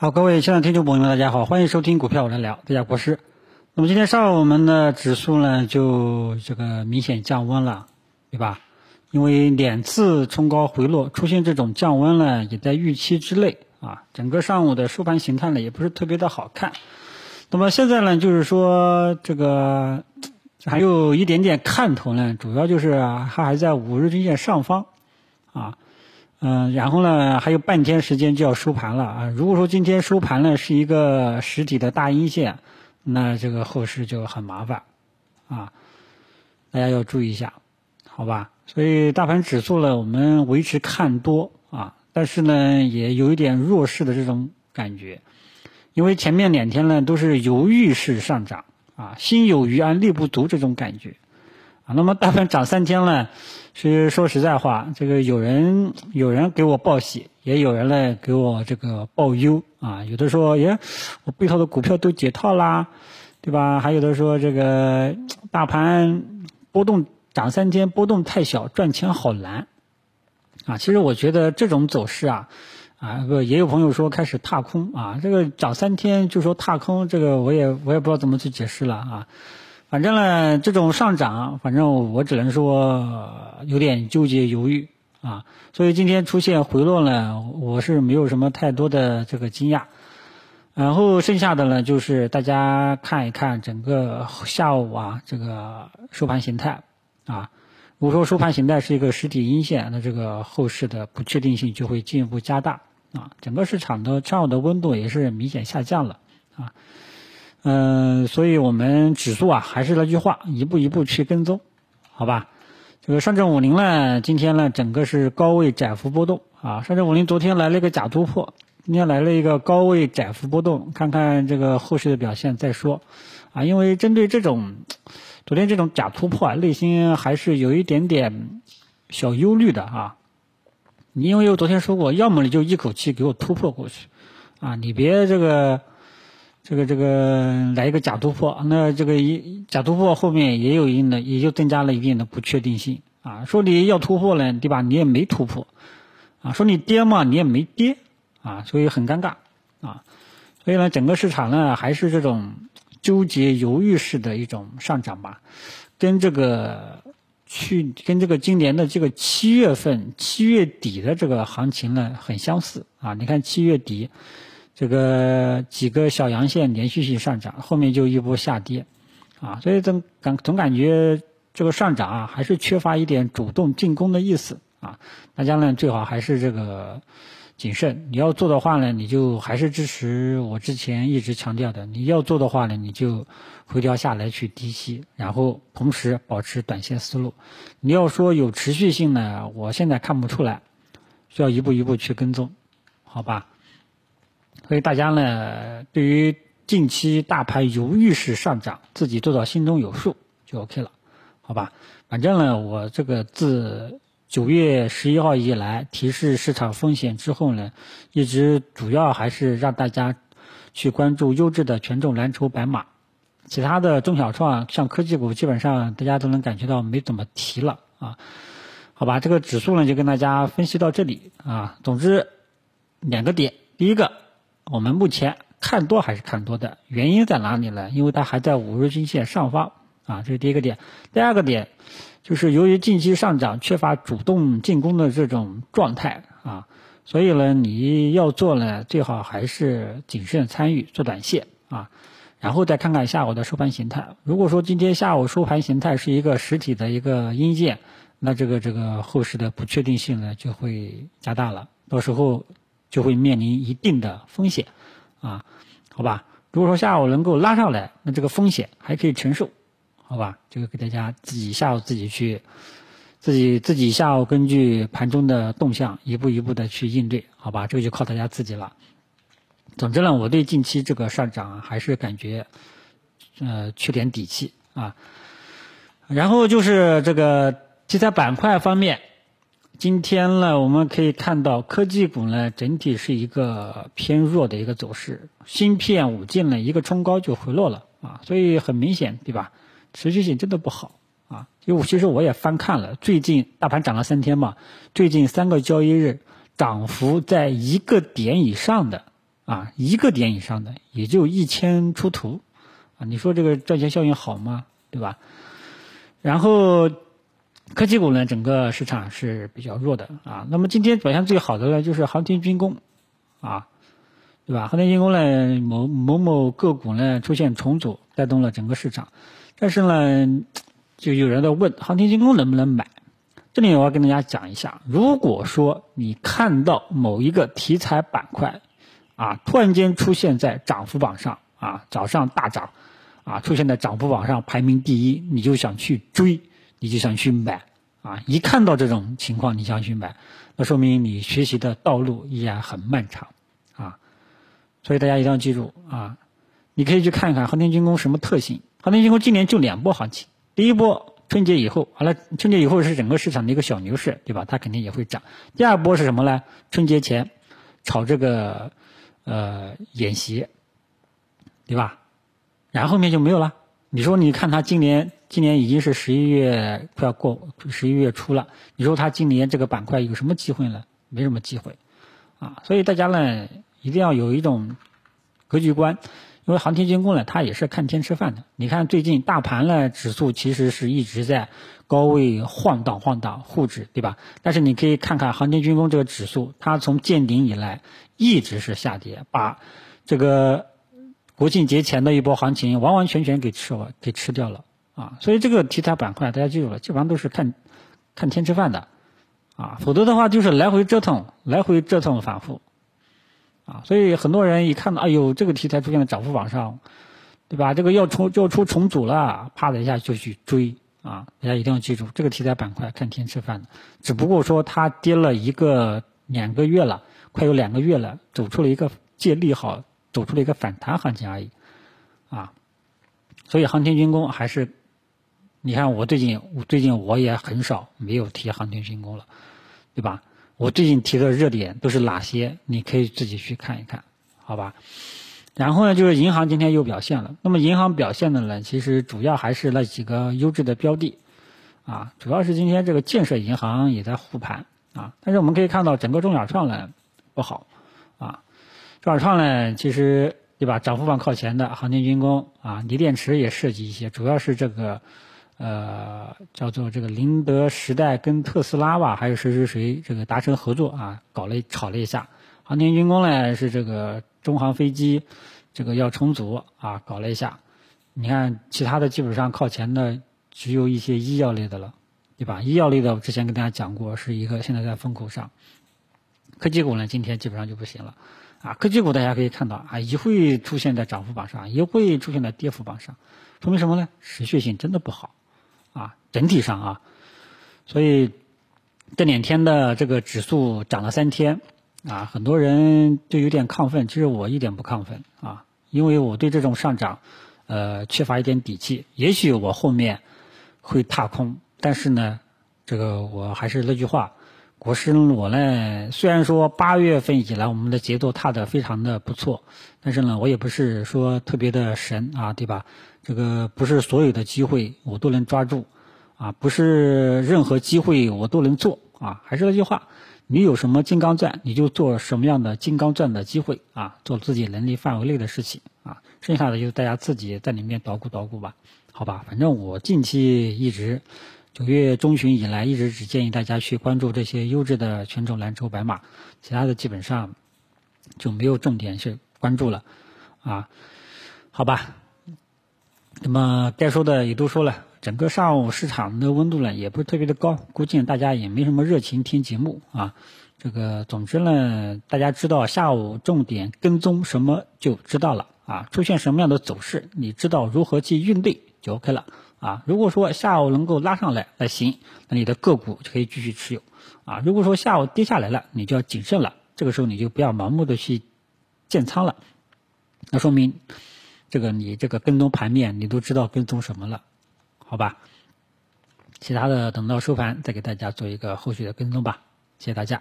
好，各位亲爱的听众朋友们，大家好，欢迎收听股票我来聊，大家国师。那么今天上午我们的指数呢，就这个明显降温了，对吧？因为两次冲高回落，出现这种降温呢，也在预期之内啊。整个上午的收盘形态呢，也不是特别的好看。那么现在呢，就是说这个 还有一点点看头呢，主要就是它还在五日均线上方啊。嗯，然后呢，还有半天时间就要收盘了啊！如果说今天收盘呢是一个实体的大阴线，那这个后市就很麻烦啊，大家要注意一下，好吧？所以大盘指数呢，我们维持看多啊，但是呢，也有一点弱势的这种感觉，因为前面两天呢都是犹豫式上涨啊，心有余而力不足这种感觉。啊，那么大盘涨三天了，是说实在话，这个有人有人给我报喜，也有人呢给我这个报忧啊。有的说，耶，我背后的股票都解套啦，对吧？还有的说，这个大盘波动涨三天，波动太小，赚钱好难啊。其实我觉得这种走势啊，啊，也有朋友说开始踏空啊，这个涨三天就说踏空，这个我也我也不知道怎么去解释了啊。反正呢，这种上涨，反正我只能说有点纠结犹豫啊。所以今天出现回落呢，我是没有什么太多的这个惊讶。然后剩下的呢，就是大家看一看整个下午啊这个收盘形态啊。如果说收盘形态是一个实体阴线，那这个后市的不确定性就会进一步加大啊。整个市场的上午的温度也是明显下降了啊。嗯，所以我们指数啊，还是那句话，一步一步去跟踪，好吧？这个上证五零呢，今天呢，整个是高位窄幅波动啊。上证五零昨天来了一个假突破，今天来了一个高位窄幅波动，看看这个后续的表现再说啊。因为针对这种昨天这种假突破啊，内心还是有一点点小忧虑的啊。你因为我昨天说过，要么你就一口气给我突破过去啊，你别这个。这个这个来一个假突破，那这个一假突破后面也有一定的，也就增加了一定的不确定性啊。说你要突破呢，对吧？你也没突破啊。说你跌嘛，你也没跌啊，所以很尴尬啊。所以呢，整个市场呢还是这种纠结犹豫式的一种上涨吧，跟这个去跟这个今年的这个七月份七月底的这个行情呢很相似啊。你看七月底。这个几个小阳线连续性上涨，后面就一波下跌，啊，所以总感总感觉这个上涨啊，还是缺乏一点主动进攻的意思啊。大家呢最好还是这个谨慎，你要做的话呢，你就还是支持我之前一直强调的，你要做的话呢，你就回调下来去低吸，然后同时保持短线思路。你要说有持续性呢，我现在看不出来，需要一步一步去跟踪，好吧？所以大家呢，对于近期大盘犹豫式上涨，自己做到心中有数就 OK 了，好吧？反正呢，我这个自九月十一号以来提示市场风险之后呢，一直主要还是让大家去关注优质的权重蓝筹白马，其他的中小创像科技股，基本上大家都能感觉到没怎么提了啊。好吧，这个指数呢就跟大家分析到这里啊。总之两个点，第一个。我们目前看多还是看多的，原因在哪里呢？因为它还在五日均线上方啊，这是第一个点。第二个点就是由于近期上涨缺乏主动进攻的这种状态啊，所以呢，你要做呢，最好还是谨慎参与，做短线啊，然后再看看下午的收盘形态。如果说今天下午收盘形态是一个实体的一个阴线，那这个这个后市的不确定性呢就会加大了，到时候。就会面临一定的风险，啊，好吧。如果说下午能够拉上来，那这个风险还可以承受，好吧。这个给大家自己下午自己去，自己自己下午根据盘中的动向一步一步的去应对，好吧。这个就靠大家自己了。总之呢，我对近期这个上涨还是感觉，呃，缺点底气啊。然后就是这个题材板块方面。今天呢，我们可以看到科技股呢整体是一个偏弱的一个走势，芯片五 G 呢一个冲高就回落了啊，所以很明显，对吧？持续性真的不好啊。因为其实我也翻看了，最近大盘涨了三天嘛，最近三个交易日涨幅在一个点以上的啊，一个点以上的也就一千出头，啊，你说这个赚钱效应好吗？对吧？然后科技股呢，整个市场是比较弱的啊。那么今天表现最好的呢，就是航天军工，啊，对吧？航天军工呢，某某某个股呢出现重组，带动了整个市场。但是呢，就有人在问航天军工能不能买？这里我要跟大家讲一下，如果说你看到某一个题材板块，啊，突然间出现在涨幅榜上，啊，早上大涨，啊，出现在涨幅榜上排名第一，你就想去追，你就想去买，啊，一看到这种情况你想去买，那说明你学习的道路依然很漫长，啊，所以大家一定要记住，啊，你可以去看看航天军工什么特性，航天军工今年就两波行情，第一波。春节以后，好了，春节以后是整个市场的一个小牛市，对吧？它肯定也会涨。第二波是什么呢？春节前炒这个呃演习，对吧？然后面就没有了。你说，你看它今年，今年已经是十一月快要过十一月初了，你说它今年这个板块有什么机会呢？没什么机会啊。所以大家呢，一定要有一种格局观。因为航天军工呢，它也是看天吃饭的。你看最近大盘呢，指数其实是一直在高位晃荡晃荡沪指，对吧？但是你可以看看航天军工这个指数，它从见顶以来一直是下跌，把这个国庆节前的一波行情完完全全给吃了，给吃掉了啊！所以这个题材板块大家记住了，基本上都是看看天吃饭的啊，否则的话就是来回折腾，来回折腾反复。啊，所以很多人一看到，哎呦，这个题材出现了涨幅榜上，对吧？这个要重要出重组了，啪的一下就去追啊！大家一定要记住，这个题材板块看天吃饭的，只不过说它跌了一个两个月了，快有两个月了，走出了一个借利好，走出了一个反弹行情而已，啊！所以航天军工还是，你看我最近，最近我也很少没有提航天军工了，对吧？我最近提的热点都是哪些？你可以自己去看一看，好吧？然后呢，就是银行今天又表现了。那么银行表现的呢，其实主要还是那几个优质的标的，啊，主要是今天这个建设银行也在护盘啊。但是我们可以看到，整个中小创呢不好，中小创呢其实对吧？涨幅榜靠前的航天军工啊，锂电池也涉及一些，主要是这个。呃，叫做这个宁德时代跟特斯拉吧，还有谁谁谁这个达成合作啊，搞了炒了一下。航天军工呢是这个中航飞机，这个要重组啊，搞了一下。你看其他的基本上靠前的只有一些医药类的了，对吧？医药类的我之前跟大家讲过，是一个现在在风口上。科技股呢今天基本上就不行了，啊，科技股大家可以看到啊，一会出现在涨幅榜上，一会出现在跌幅榜上，说明什么呢？持续性真的不好。啊，整体上啊，所以这两天的这个指数涨了三天，啊，很多人就有点亢奋。其实我一点不亢奋啊，因为我对这种上涨，呃，缺乏一点底气。也许我后面会踏空，但是呢，这个我还是那句话，国师我呢，虽然说八月份以来我们的节奏踏得非常的不错，但是呢，我也不是说特别的神啊，对吧？这个不是所有的机会我都能抓住，啊，不是任何机会我都能做啊。还是那句话，你有什么金刚钻，你就做什么样的金刚钻的机会啊，做自己能力范围内的事情啊。剩下的就是大家自己在里面捣鼓捣鼓吧，好吧。反正我近期一直九月中旬以来一直只建议大家去关注这些优质的权重蓝筹白马，其他的基本上就没有重点去关注了啊，好吧。那么该说的也都说了，整个上午市场的温度呢也不是特别的高，估计大家也没什么热情听节目啊。这个总之呢，大家知道下午重点跟踪什么就知道了啊。出现什么样的走势，你知道如何去应对就 OK 了啊。如果说下午能够拉上来，那行，那你的个股就可以继续持有啊。如果说下午跌下来了，你就要谨慎了，这个时候你就不要盲目的去建仓了，那说明。这个你这个跟踪盘面，你都知道跟踪什么了，好吧？其他的等到收盘再给大家做一个后续的跟踪吧，谢谢大家。